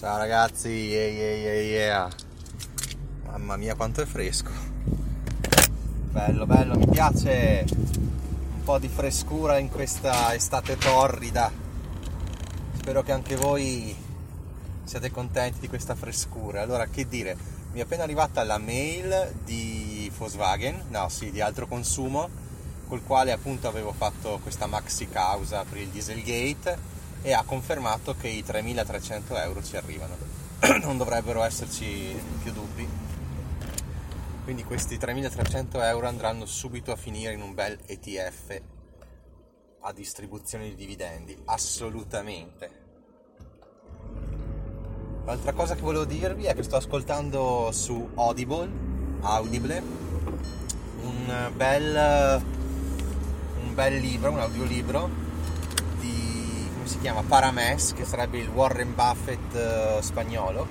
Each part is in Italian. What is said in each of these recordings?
Ciao ragazzi, yeah, yeah, yeah, yeah. Mamma mia quanto è fresco. Bello, bello, mi piace un po' di frescura in questa estate torrida. Spero che anche voi siate contenti di questa frescura. Allora, che dire, mi è appena arrivata la mail di Volkswagen, no sì, di altro consumo, col quale appunto avevo fatto questa maxi causa per il Dieselgate e ha confermato che i 3.300 euro ci arrivano. non dovrebbero esserci più dubbi. Quindi questi 3.300 euro andranno subito a finire in un bel ETF a distribuzione di dividendi, assolutamente. L'altra cosa che volevo dirvi è che sto ascoltando su Audible, Audible un bel, un bel libro, un audiolibro si chiama Parames, che sarebbe il Warren Buffett uh, spagnolo,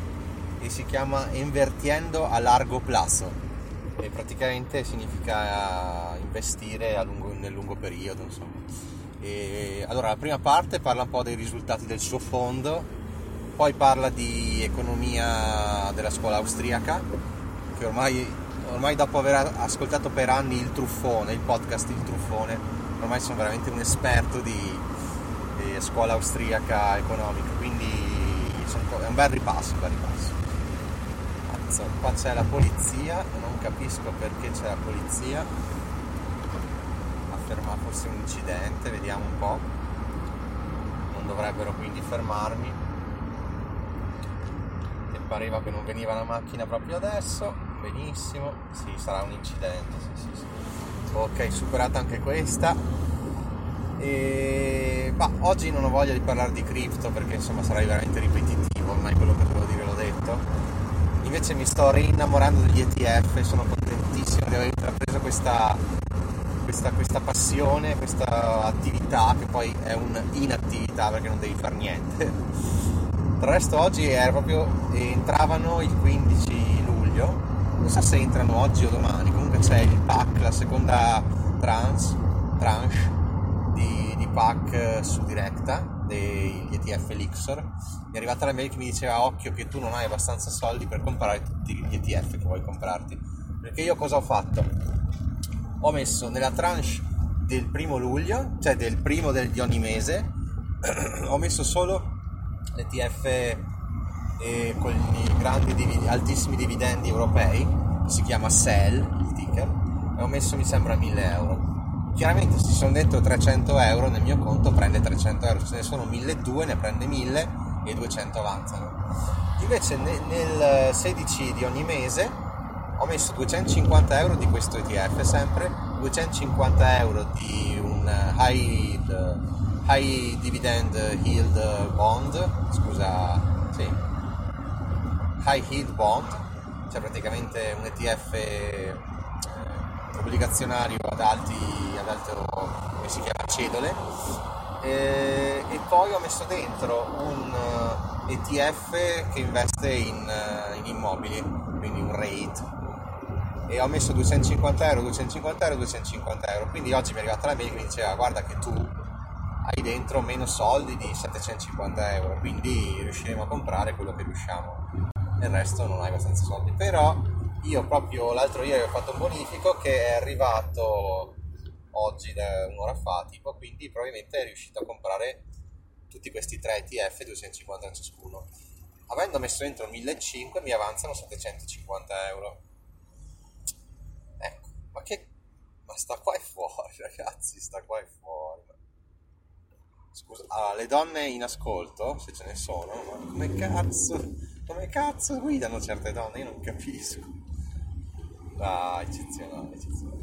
e si chiama Invertiendo a largo plazo, e praticamente significa investire lungo, nel lungo periodo. Insomma. E, allora, la prima parte parla un po' dei risultati del suo fondo, poi parla di economia della scuola austriaca, che ormai, ormai dopo aver ascoltato per anni il truffone, il podcast Il truffone, ormai sono veramente un esperto di scuola austriaca economica, quindi è un bel ripasso, un bel ripasso. Azzo, qua c'è la polizia, non capisco perché c'è la polizia, afferma forse un incidente, vediamo un po', non dovrebbero quindi fermarmi, e pareva che non veniva la macchina proprio adesso, benissimo, sì sarà un incidente, sì, sì, sì. ok superata anche questa, bah, oggi non ho voglia di parlare di cripto perché insomma sarai veramente ripetitivo, ormai quello che devo dire l'ho detto. Invece mi sto rinnamorando degli ETF e sono contentissimo di aver intrapreso questa, questa, questa passione, questa attività che poi è un'inattività perché non devi fare niente. Tra resto oggi era proprio, entravano il 15 luglio, non so se entrano oggi o domani, comunque c'è il pack, la seconda trans, tranche pack su diretta degli ETF Elixir. Mi è arrivata la mail che mi diceva occhio che tu non hai abbastanza soldi per comprare tutti gli ETF che vuoi comprarti. Perché io cosa ho fatto? ho messo nella tranche del primo luglio cioè del primo del, di ogni mese ho messo solo l'ETF eh, con i grandi divid- altissimi dividendi europei si chiama SEL il ticker e ho messo mi sembra 1000 euro chiaramente se sono dentro 300 euro nel mio conto prende 300 euro, se ne sono 1200 ne prende 1000 e 200 avanzano. Invece nel 16 di ogni mese ho messo 250 euro di questo ETF sempre, 250 euro di un high, high dividend yield bond, scusa, sì, high yield bond, cioè praticamente un ETF obbligazionario ad, alti, ad alto, come si chiama, cedole e, e poi ho messo dentro un ETF che investe in, in immobili, quindi un rate e ho messo 250 euro, 250 euro, 250 euro. Quindi oggi mi è arrivata la mail che mi diceva guarda che tu hai dentro meno soldi di 750 euro, quindi riusciremo a comprare quello che riusciamo. Nel resto non hai abbastanza soldi. Però io proprio l'altro ieri ho fatto un bonifico che è arrivato oggi da un'ora fa tipo quindi probabilmente è riuscito a comprare tutti questi tre ETF 250 ciascuno. Avendo messo dentro 1500 mi avanzano 750 euro. Ecco ma che ma sta qua è fuori ragazzi sta qua è fuori. Scusa allora, le donne in ascolto se ce ne sono ma come cazzo come cazzo guidano certe donne? Io non capisco Ah, eccezionale, eccezionale.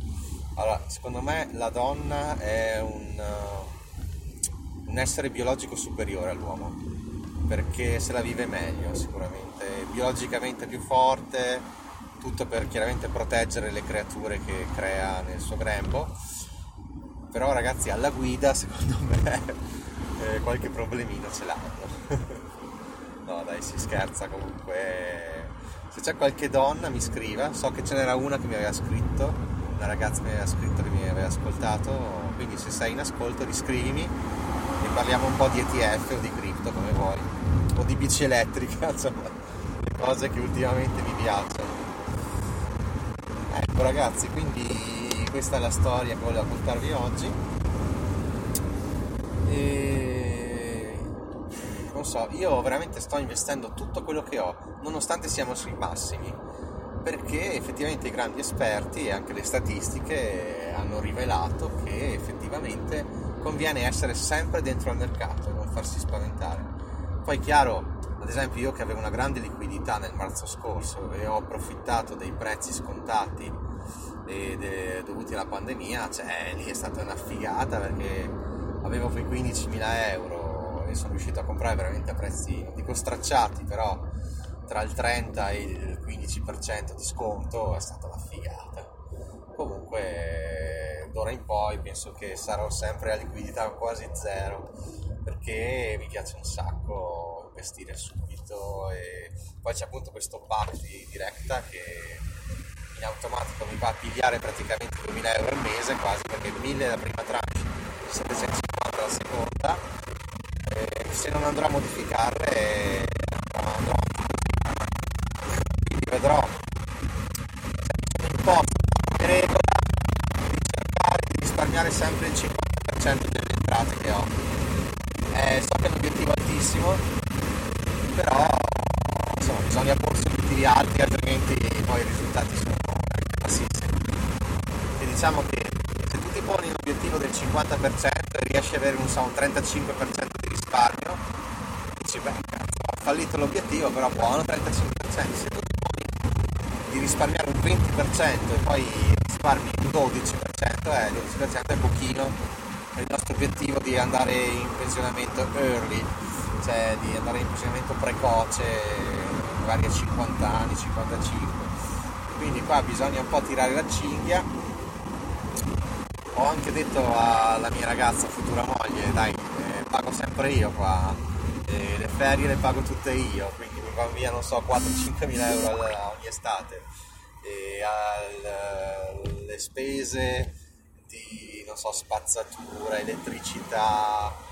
Allora, secondo me la donna è un, uh, un essere biologico superiore all'uomo. perché se la vive meglio sicuramente, biologicamente più forte, tutto per chiaramente proteggere le creature che crea nel suo grembo. Però ragazzi alla guida secondo me eh, qualche problemino ce l'hanno. no dai si scherza comunque. Se c'è qualche donna mi scriva, so che ce n'era una che mi aveva scritto, una ragazza mi aveva scritto che mi aveva ascoltato, quindi se sei in ascolto riscrivimi e parliamo un po' di ETF o di cripto come vuoi, o di bici elettrica, insomma, le cose che ultimamente mi piacciono. Ecco ragazzi, quindi questa è la storia che volevo raccontarvi oggi. E so, io veramente sto investendo tutto quello che ho, nonostante siamo sui massimi, perché effettivamente i grandi esperti e anche le statistiche hanno rivelato che effettivamente conviene essere sempre dentro al mercato e non farsi spaventare. Poi chiaro, ad esempio io che avevo una grande liquidità nel marzo scorso e ho approfittato dei prezzi scontati dovuti alla pandemia, cioè lì è stata una figata perché avevo quei 15.000 euro e sono riuscito a comprare veramente a prezzi, non dico stracciati, però tra il 30 e il 15% di sconto è stata una figata. Comunque d'ora in poi penso che sarò sempre a liquidità quasi zero perché mi piace un sacco investire subito e poi c'è appunto questo pack di Directa che in automatico mi va a pigliare praticamente 2000 euro al mese quasi perché 1000 la prima tranche 750 la seconda se non andrò a modificarle andrò quindi vedrò. Se mi imposto come regola di cercare di risparmiare sempre il 50% delle entrate che ho. Eh, so che è un obiettivo altissimo però insomma bisogna porsi obiettivi alti altrimenti poi i risultati sono bassissimi. E diciamo che se tu ti poni l'obiettivo del 50% e riesci ad avere un, so, un 35% di risparmio dici beh cazzo ho fallito l'obiettivo però buono 35% se tu ti poni di risparmiare un 20% e poi risparmi un 12% eh, il 12% è pochino per il nostro obiettivo di andare in pensionamento early cioè di andare in pensionamento precoce magari a 50 anni 55 quindi qua bisogna un po' tirare la cinghia. Ho anche detto alla mia ragazza futura moglie dai eh, pago sempre io qua le ferie le pago tutte io quindi mi vanno via non so 4-5 mila euro ogni estate e al, le spese di non so spazzatura elettricità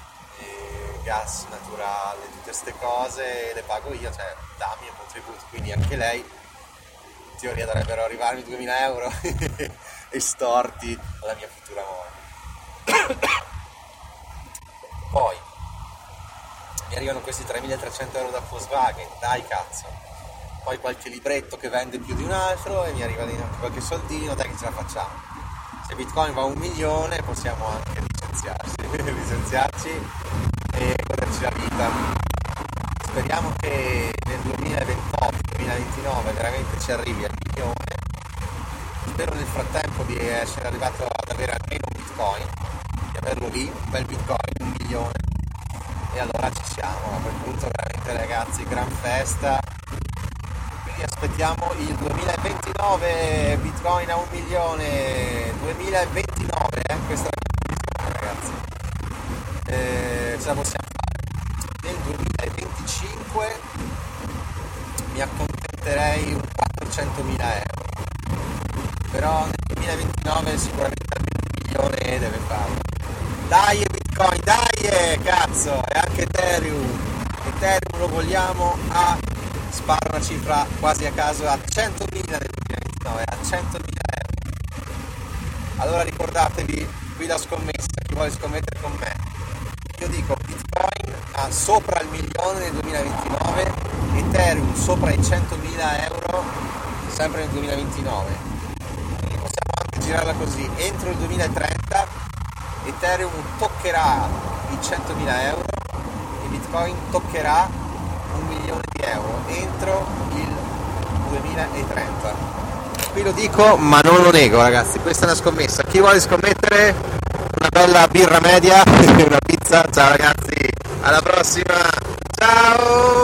gas naturale tutte queste cose le pago io cioè dammi un contributo quindi anche lei in teoria dovrebbero arrivarmi 2000 euro estorti alla mia futura moglie. Poi mi arrivano questi 3300 euro da Volkswagen, dai cazzo. Poi qualche libretto che vende più di un altro e mi arriva anche qualche soldino, dai che ce la facciamo. Se Bitcoin va a un milione possiamo anche licenziarsi, licenziarci e goderci la vita. Speriamo che nel 2028-2029 veramente ci arrivi al milione spero nel frattempo di essere arrivato ad avere almeno un bitcoin, di averlo lì, un bel bitcoin, un milione. E allora ci siamo, a quel punto veramente ragazzi, gran festa. Quindi aspettiamo il 2029, bitcoin a un milione, 2029, eh? questa è la ragazzi. Eh, ce la possiamo fare. Nel 2025 mi accontenterei un 400.000 euro però nel 2029 sicuramente un milione deve farlo. Dai Bitcoin, dai cazzo, e anche Ethereum. Ethereum lo vogliamo a sparo una cifra quasi a caso a 100.000 nel 2029, a 100.000 euro. Allora ricordatevi, qui la scommessa, chi vuole scommettere con me. Io dico Bitcoin a sopra il milione nel 2029, Ethereum sopra i 100.000 euro sempre nel 2029 girarla così, entro il 2030 Ethereum toccherà i 100.000 euro e Bitcoin toccherà un milione di euro entro il 2030. Qui lo dico ma non lo nego ragazzi, questa è una scommessa. Chi vuole scommettere una bella birra media, una pizza, ciao ragazzi, alla prossima! Ciao!